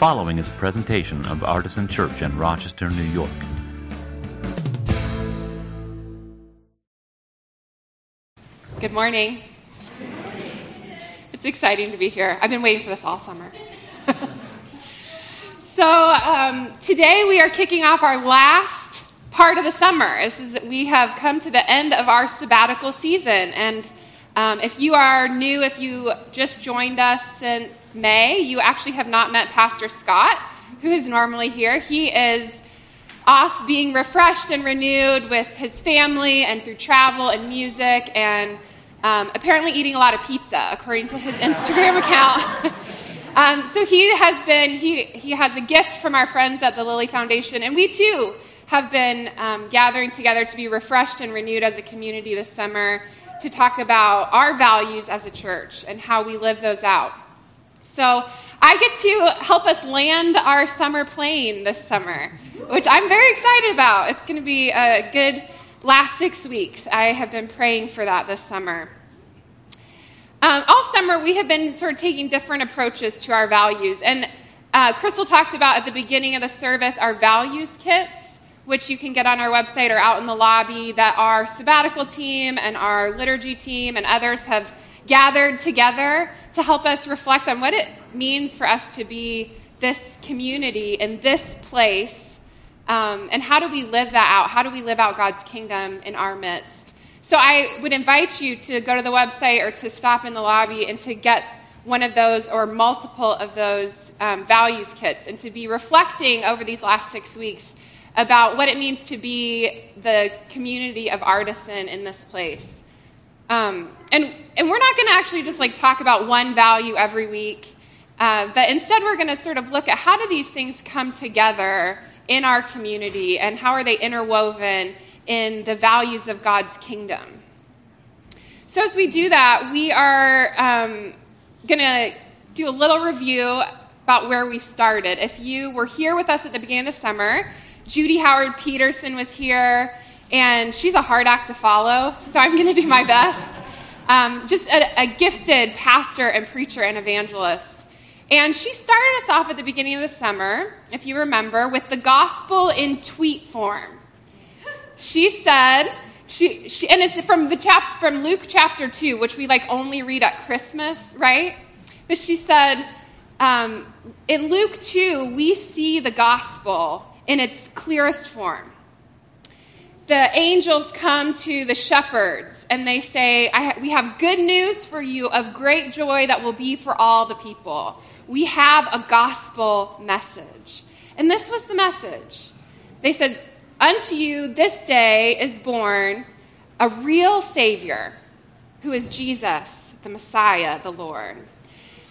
following is a presentation of Artisan Church in Rochester, New York. Good morning. It's exciting to be here. I've been waiting for this all summer. so, um, today we are kicking off our last part of the summer. This is we have come to the end of our sabbatical season. And um, if you are new, if you just joined us since May, you actually have not met Pastor Scott, who is normally here. He is off being refreshed and renewed with his family and through travel and music and um, apparently eating a lot of pizza, according to his Instagram account. um, so he has been, he, he has a gift from our friends at the Lilly Foundation, and we too have been um, gathering together to be refreshed and renewed as a community this summer to talk about our values as a church and how we live those out. So I get to help us land our summer plane this summer, which I'm very excited about. It's going to be a good last six weeks. I have been praying for that this summer. Um, all summer, we have been sort of taking different approaches to our values. And uh, Crystal talked about at the beginning of the service our values kits, which you can get on our website or out in the lobby, that our sabbatical team and our liturgy team and others have gathered together to help us reflect on what it means for us to be this community in this place. Um, and how do we live that out? How do we live out God's kingdom in our midst? So I would invite you to go to the website or to stop in the lobby and to get one of those or multiple of those um, values kits and to be reflecting over these last six weeks about what it means to be the community of artisan in this place. Um, and, and we're not going to actually just like talk about one value every week, uh, but instead we're going to sort of look at how do these things come together in our community and how are they interwoven in the values of God's kingdom. So, as we do that, we are um, going to do a little review about where we started. If you were here with us at the beginning of the summer, Judy Howard Peterson was here, and she's a hard act to follow, so I'm going to do my best. Um, just a, a gifted pastor and preacher and evangelist. And she started us off at the beginning of the summer, if you remember, with the gospel in tweet form. She said, she, she, and it's from the chap from Luke chapter two, which we like only read at Christmas, right? But she said, um, in Luke two, we see the gospel in its clearest form. The angels come to the shepherds and they say, "We have good news for you of great joy that will be for all the people." we have a gospel message. And this was the message. They said, Unto you this day is born a real Savior who is Jesus, the Messiah, the Lord.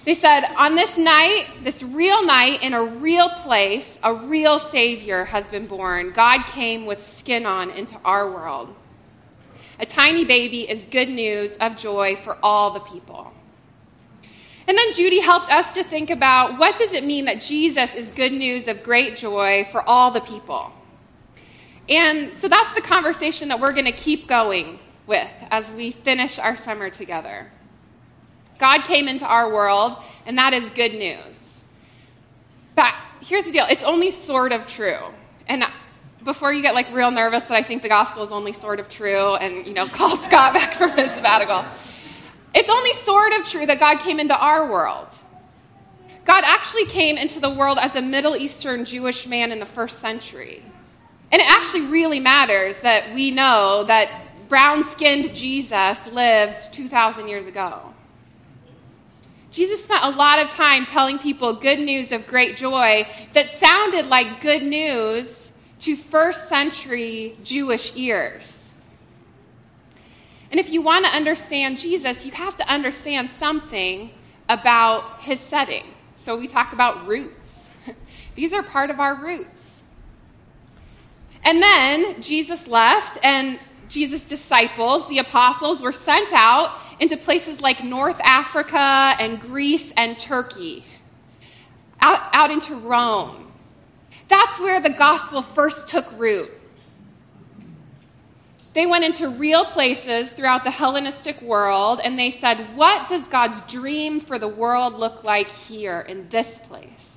They said, On this night, this real night, in a real place, a real Savior has been born. God came with skin on into our world. A tiny baby is good news of joy for all the people. And then Judy helped us to think about what does it mean that Jesus is good news of great joy for all the people? And so that's the conversation that we're going to keep going with as we finish our summer together. God came into our world, and that is good news. But here's the deal it's only sort of true. And before you get like real nervous that I think the gospel is only sort of true and, you know, call Scott back from his sabbatical. It's only sort of true that God came into our world. God actually came into the world as a Middle Eastern Jewish man in the first century. And it actually really matters that we know that brown skinned Jesus lived 2,000 years ago. Jesus spent a lot of time telling people good news of great joy that sounded like good news to first century Jewish ears. And if you want to understand Jesus, you have to understand something about his setting. So we talk about roots. These are part of our roots. And then Jesus left, and Jesus' disciples, the apostles, were sent out into places like North Africa and Greece and Turkey, out, out into Rome. That's where the gospel first took root. They went into real places throughout the Hellenistic world and they said, What does God's dream for the world look like here in this place?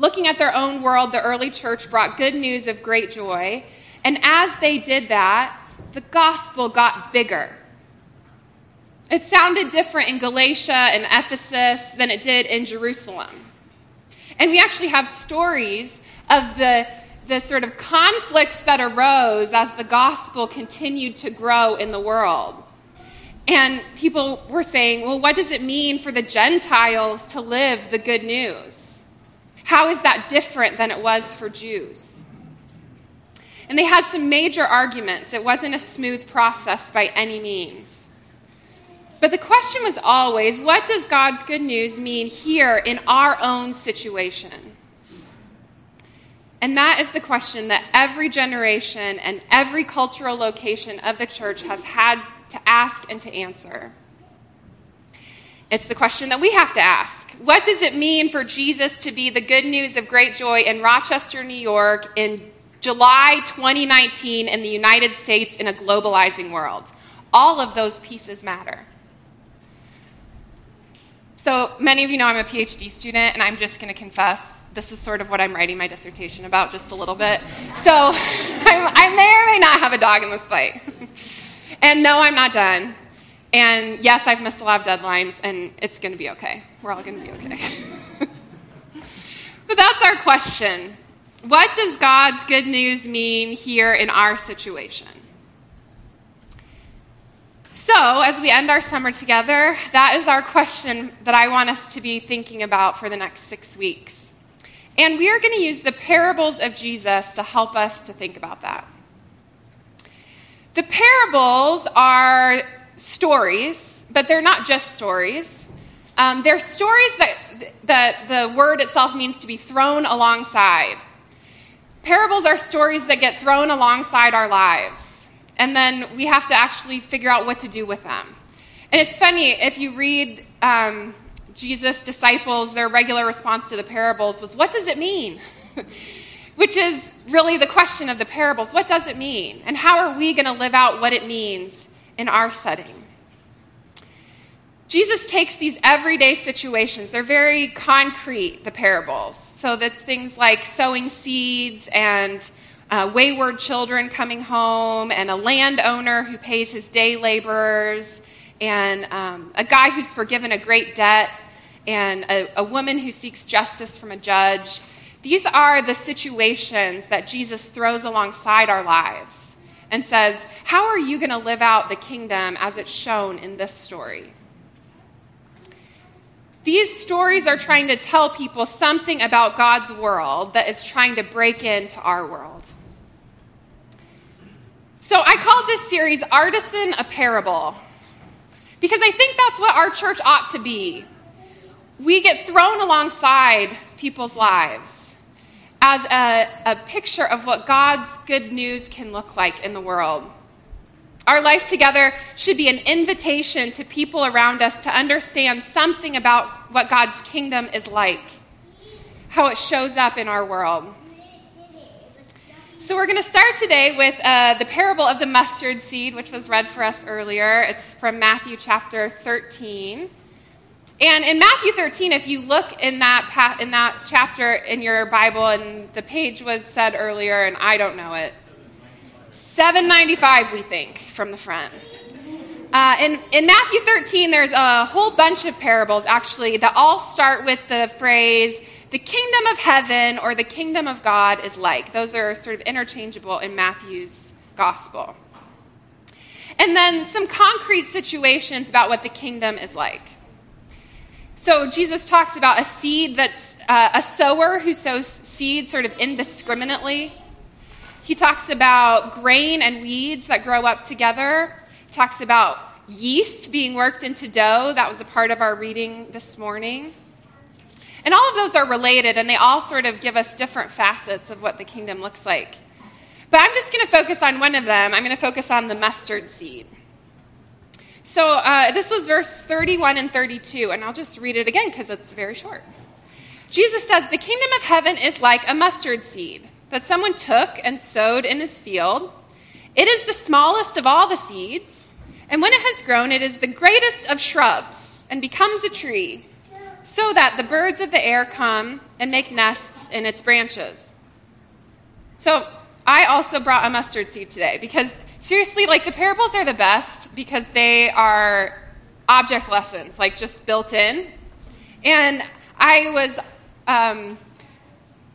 looking at their own world, the early church brought good news of great joy. And as they did that, the gospel got bigger. It sounded different in Galatia and Ephesus than it did in Jerusalem. And we actually have stories of the, the sort of conflicts that arose as the gospel continued to grow in the world. And people were saying, well, what does it mean for the Gentiles to live the good news? How is that different than it was for Jews? And they had some major arguments. It wasn't a smooth process by any means. But the question was always what does God's good news mean here in our own situation? And that is the question that every generation and every cultural location of the church has had to ask and to answer. It's the question that we have to ask. What does it mean for Jesus to be the good news of great joy in Rochester, New York in July 2019 in the United States in a globalizing world? All of those pieces matter. So, many of you know I'm a PhD student, and I'm just going to confess this is sort of what I'm writing my dissertation about, just a little bit. So, I'm, I may or may not have a dog in this fight. and no, I'm not done. And yes, I've missed a lot of deadlines, and it's going to be okay. We're all going to be okay. but that's our question. What does God's good news mean here in our situation? So, as we end our summer together, that is our question that I want us to be thinking about for the next six weeks. And we are going to use the parables of Jesus to help us to think about that. The parables are stories, but they're not just stories. Um, they're stories that, that the word itself means to be thrown alongside. Parables are stories that get thrown alongside our lives, and then we have to actually figure out what to do with them. And it's funny, if you read um, Jesus' disciples, their regular response to the parables was, What does it mean? Which is really the question of the parables. What does it mean? And how are we going to live out what it means in our setting. Jesus takes these everyday situations, they're very concrete, the parables. So that's things like sowing seeds and uh, wayward children coming home, and a landowner who pays his day laborers, and um, a guy who's forgiven a great debt, and a, a woman who seeks justice from a judge. These are the situations that Jesus throws alongside our lives and says, How are you going to live out the kingdom as it's shown in this story? These stories are trying to tell people something about God's world that is trying to break into our world. So I called this series Artisan a Parable because I think that's what our church ought to be. We get thrown alongside people's lives as a, a picture of what God's good news can look like in the world. Our life together should be an invitation to people around us to understand something about what God's kingdom is like, how it shows up in our world. So, we're going to start today with uh, the parable of the mustard seed, which was read for us earlier. It's from Matthew chapter 13. And in Matthew 13, if you look in that, in that chapter in your Bible, and the page was said earlier, and I don't know it, 795, we think, from the front. Uh, in, in Matthew 13, there's a whole bunch of parables, actually, that all start with the phrase, the kingdom of heaven or the kingdom of God is like. Those are sort of interchangeable in Matthew's gospel. And then some concrete situations about what the kingdom is like. So Jesus talks about a seed that's uh, a sower who sows seed sort of indiscriminately. He talks about grain and weeds that grow up together. He talks about yeast being worked into dough. That was a part of our reading this morning. And all of those are related, and they all sort of give us different facets of what the kingdom looks like. But I'm just going to focus on one of them. I'm going to focus on the mustard seed. So uh, this was verse 31 and 32, and I'll just read it again because it's very short. Jesus says, The kingdom of heaven is like a mustard seed that someone took and sowed in his field. It is the smallest of all the seeds, and when it has grown, it is the greatest of shrubs and becomes a tree, so that the birds of the air come and make nests in its branches. So I also brought a mustard seed today because seriously, like the parables are the best because they are object lessons, like just built in. And I was um,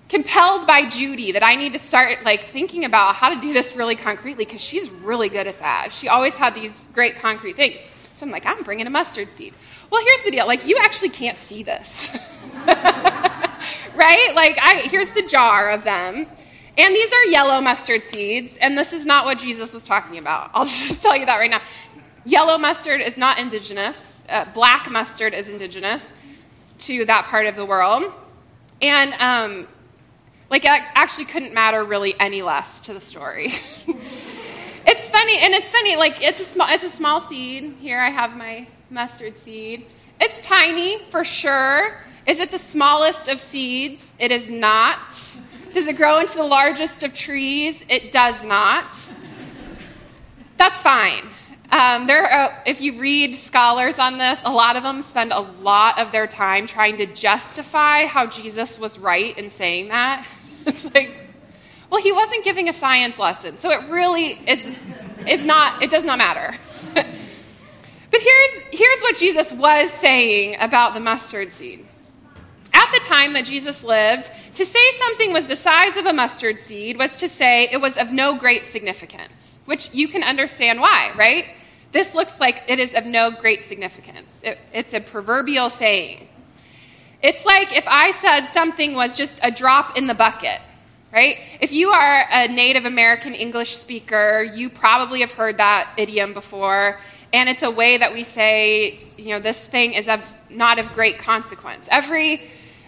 compelled by Judy that I need to start like thinking about how to do this really concretely because she's really good at that. She always had these great concrete things. So I'm like, I'm bringing a mustard seed. Well, here's the deal. Like, you actually can't see this. right? Like, I, here's the jar of them. And these are yellow mustard seeds, and this is not what Jesus was talking about. I'll just tell you that right now. Yellow mustard is not indigenous, uh, black mustard is indigenous to that part of the world. And, um, like, it actually couldn't matter really any less to the story. it's funny, and it's funny, like, it's a, small, it's a small seed. Here I have my mustard seed. It's tiny, for sure. Is it the smallest of seeds? It is not. Does it grow into the largest of trees? It does not. That's fine. Um, there are, if you read scholars on this, a lot of them spend a lot of their time trying to justify how Jesus was right in saying that. It's like, well, he wasn't giving a science lesson, so it really is, is not, it does not matter. What Jesus was saying about the mustard seed. At the time that Jesus lived, to say something was the size of a mustard seed was to say it was of no great significance, which you can understand why, right? This looks like it is of no great significance. It, it's a proverbial saying. It's like if I said something was just a drop in the bucket, right? If you are a Native American English speaker, you probably have heard that idiom before. And it's a way that we say, you know, this thing is of not of great consequence. Every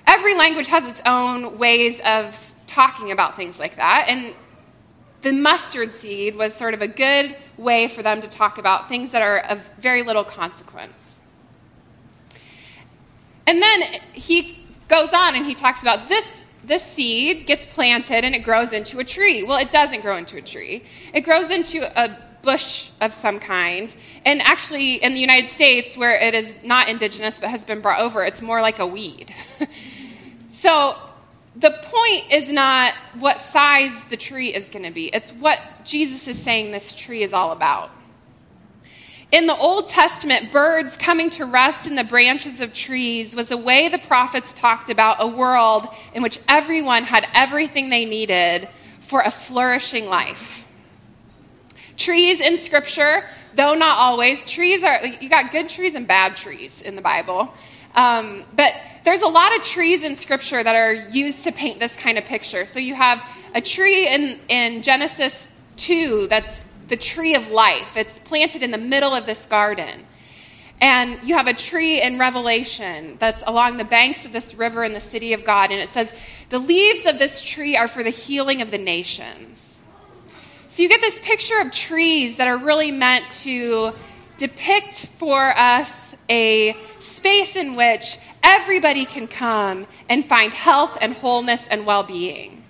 every language has its own ways of talking about things like that. And the mustard seed was sort of a good way for them to talk about things that are of very little consequence. And then he goes on and he talks about this this seed gets planted and it grows into a tree. Well, it doesn't grow into a tree. It grows into a bush of some kind. And actually, in the United States, where it is not indigenous but has been brought over, it's more like a weed. So the point is not what size the tree is going to be, it's what Jesus is saying this tree is all about. In the Old Testament, birds coming to rest in the branches of trees was a way the prophets talked about a world in which everyone had everything they needed for a flourishing life. Trees in Scripture, though not always, trees are, you got good trees and bad trees in the Bible. Um, but there's a lot of trees in Scripture that are used to paint this kind of picture. So you have a tree in, in Genesis 2 that's the tree of life, it's planted in the middle of this garden. And you have a tree in Revelation that's along the banks of this river in the city of God. And it says, The leaves of this tree are for the healing of the nations. So you get this picture of trees that are really meant to depict for us a space in which everybody can come and find health and wholeness and well being.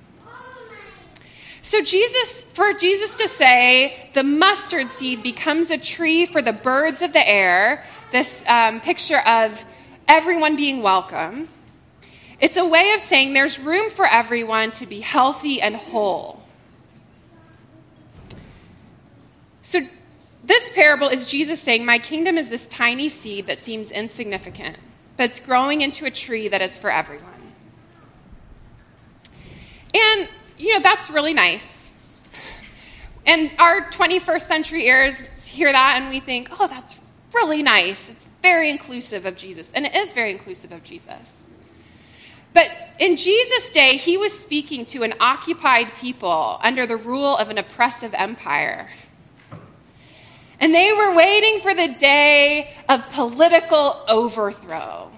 So, Jesus, for Jesus to say the mustard seed becomes a tree for the birds of the air, this um, picture of everyone being welcome, it's a way of saying there's room for everyone to be healthy and whole. So, this parable is Jesus saying, My kingdom is this tiny seed that seems insignificant, but it's growing into a tree that is for everyone. And, you know, that's really nice. And our 21st century ears hear that and we think, oh, that's really nice. It's very inclusive of Jesus. And it is very inclusive of Jesus. But in Jesus' day, he was speaking to an occupied people under the rule of an oppressive empire. And they were waiting for the day of political overthrow.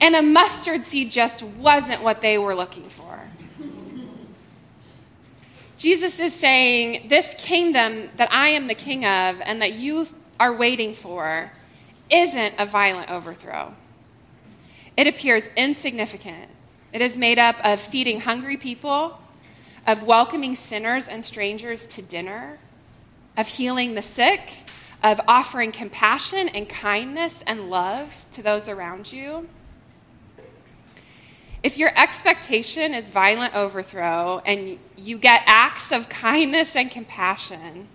And a mustard seed just wasn't what they were looking for. Jesus is saying, This kingdom that I am the king of and that you are waiting for isn't a violent overthrow. It appears insignificant. It is made up of feeding hungry people, of welcoming sinners and strangers to dinner of healing the sick, of offering compassion and kindness and love to those around you. if your expectation is violent overthrow and you get acts of kindness and compassion,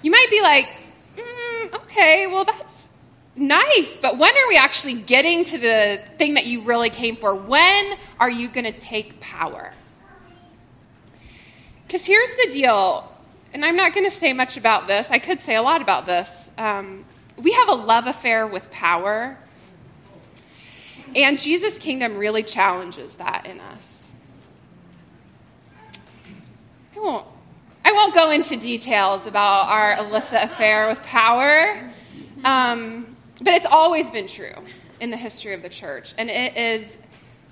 you might be like, mm, okay, well, that's nice, but when are we actually getting to the thing that you really came for? When are you going to take power? Because here's the deal, and I'm not going to say much about this. I could say a lot about this. Um, we have a love affair with power, and Jesus' kingdom really challenges that in us. I won't, I won't go into details about our Alyssa affair with power, um, but it's always been true in the history of the church. And it is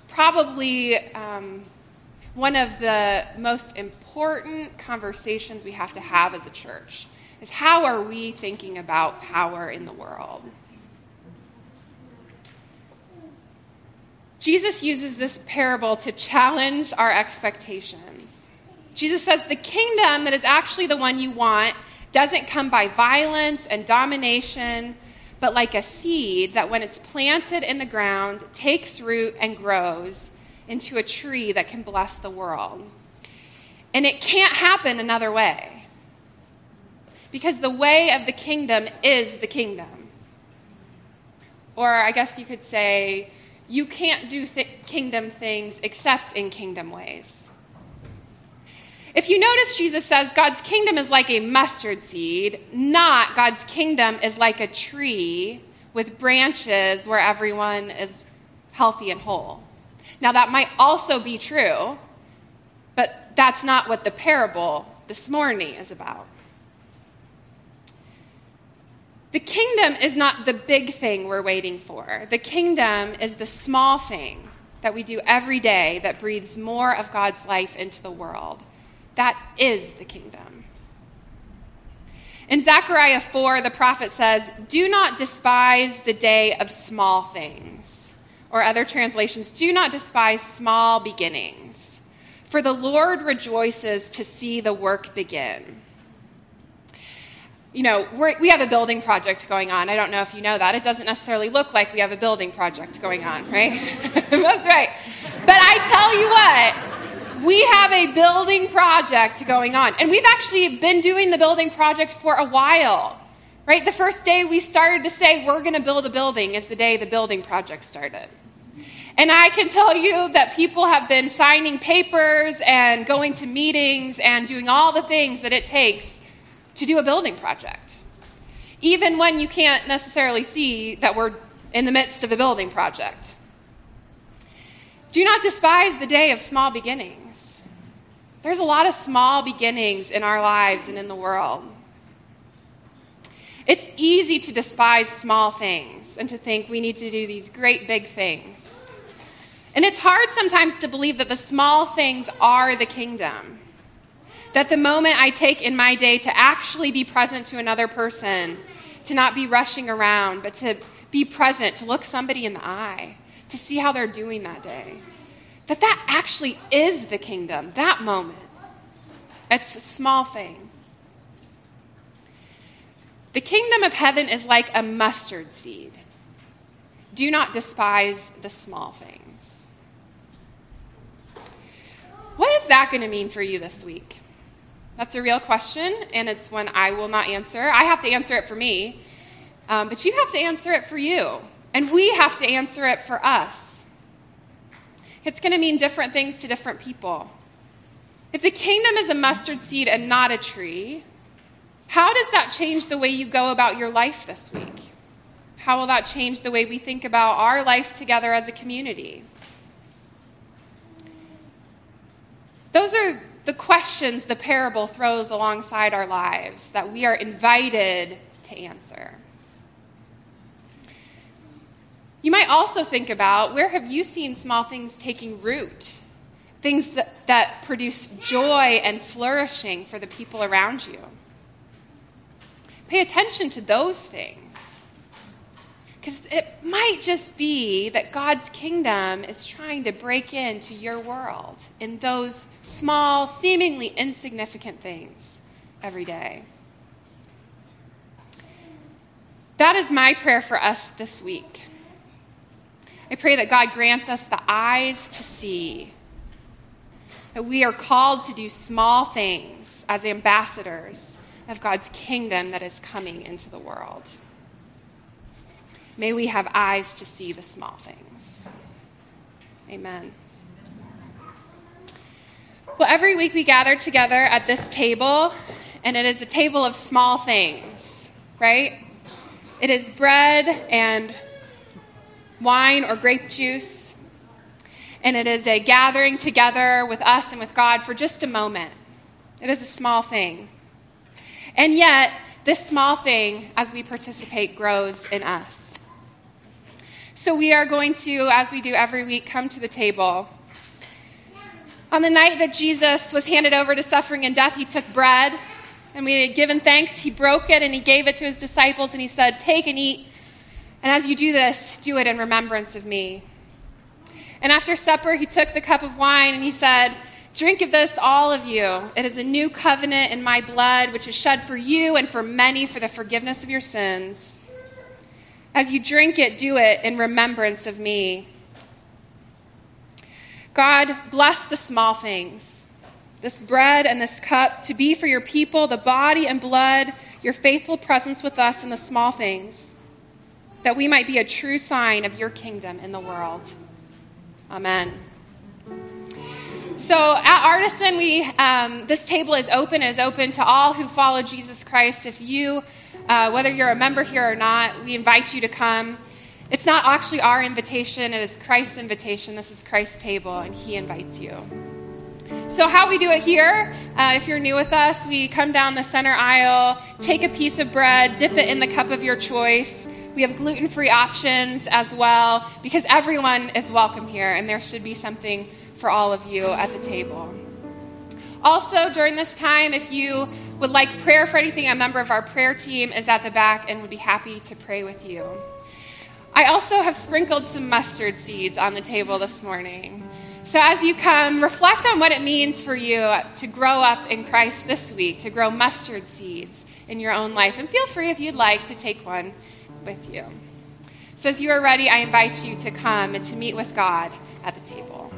probably um, one of the most important conversations we have to have as a church is how are we thinking about power in the world? Jesus uses this parable to challenge our expectations. Jesus says the kingdom that is actually the one you want doesn't come by violence and domination, but like a seed that, when it's planted in the ground, takes root and grows into a tree that can bless the world. And it can't happen another way. Because the way of the kingdom is the kingdom. Or I guess you could say, you can't do th- kingdom things except in kingdom ways. If you notice, Jesus says God's kingdom is like a mustard seed, not God's kingdom is like a tree with branches where everyone is healthy and whole. Now, that might also be true, but that's not what the parable this morning is about. The kingdom is not the big thing we're waiting for. The kingdom is the small thing that we do every day that breathes more of God's life into the world. That is the kingdom. In Zechariah 4, the prophet says, Do not despise the day of small things. Or other translations, do not despise small beginnings. For the Lord rejoices to see the work begin you know, we have a building project going on. I don't know if you know that. It doesn't necessarily look like we have a building project going on, right? That's right. But I tell you what, we have a building project going on. And we've actually been doing the building project for a while, right? The first day we started to say we're going to build a building is the day the building project started. And I can tell you that people have been signing papers and going to meetings and doing all the things that it takes to do a building project, even when you can't necessarily see that we're in the midst of a building project. Do not despise the day of small beginnings. There's a lot of small beginnings in our lives and in the world. It's easy to despise small things and to think we need to do these great big things. And it's hard sometimes to believe that the small things are the kingdom. That the moment I take in my day to actually be present to another person, to not be rushing around, but to be present, to look somebody in the eye, to see how they're doing that day, that that actually is the kingdom, that moment. It's a small thing. The kingdom of heaven is like a mustard seed. Do not despise the small things. What is that going to mean for you this week? That's a real question, and it's one I will not answer. I have to answer it for me, um, but you have to answer it for you, and we have to answer it for us. It's going to mean different things to different people. If the kingdom is a mustard seed and not a tree, how does that change the way you go about your life this week? How will that change the way we think about our life together as a community? Those are the questions the parable throws alongside our lives that we are invited to answer. You might also think about where have you seen small things taking root? Things that, that produce joy and flourishing for the people around you. Pay attention to those things. Because it might just be that God's kingdom is trying to break into your world in those small, seemingly insignificant things every day. That is my prayer for us this week. I pray that God grants us the eyes to see, that we are called to do small things as ambassadors of God's kingdom that is coming into the world. May we have eyes to see the small things. Amen. Well, every week we gather together at this table, and it is a table of small things, right? It is bread and wine or grape juice, and it is a gathering together with us and with God for just a moment. It is a small thing. And yet, this small thing, as we participate, grows in us. So we are going to, as we do every week, come to the table. On the night that Jesus was handed over to suffering and death, he took bread, and we had given thanks. He broke it and he gave it to his disciples, and he said, Take and eat. And as you do this, do it in remembrance of me. And after supper, he took the cup of wine and he said, Drink of this, all of you. It is a new covenant in my blood, which is shed for you and for many for the forgiveness of your sins. As you drink it, do it in remembrance of me. God, bless the small things, this bread and this cup, to be for your people the body and blood, your faithful presence with us in the small things, that we might be a true sign of your kingdom in the world. Amen. So at Artisan, we um, this table is open. is open to all who follow Jesus Christ. If you, uh, whether you're a member here or not, we invite you to come. It's not actually our invitation; it is Christ's invitation. This is Christ's table, and He invites you. So, how we do it here, uh, if you're new with us, we come down the center aisle, take a piece of bread, dip it in the cup of your choice. We have gluten free options as well, because everyone is welcome here, and there should be something for all of you at the table. Also, during this time, if you would like prayer for anything, a member of our prayer team is at the back and would be happy to pray with you. I also have sprinkled some mustard seeds on the table this morning. So, as you come, reflect on what it means for you to grow up in Christ this week, to grow mustard seeds in your own life. And feel free, if you'd like, to take one with you. So, as you are ready, I invite you to come and to meet with God at the table.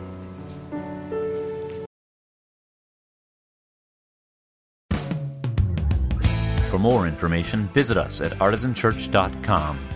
For more information, visit us at artisanchurch.com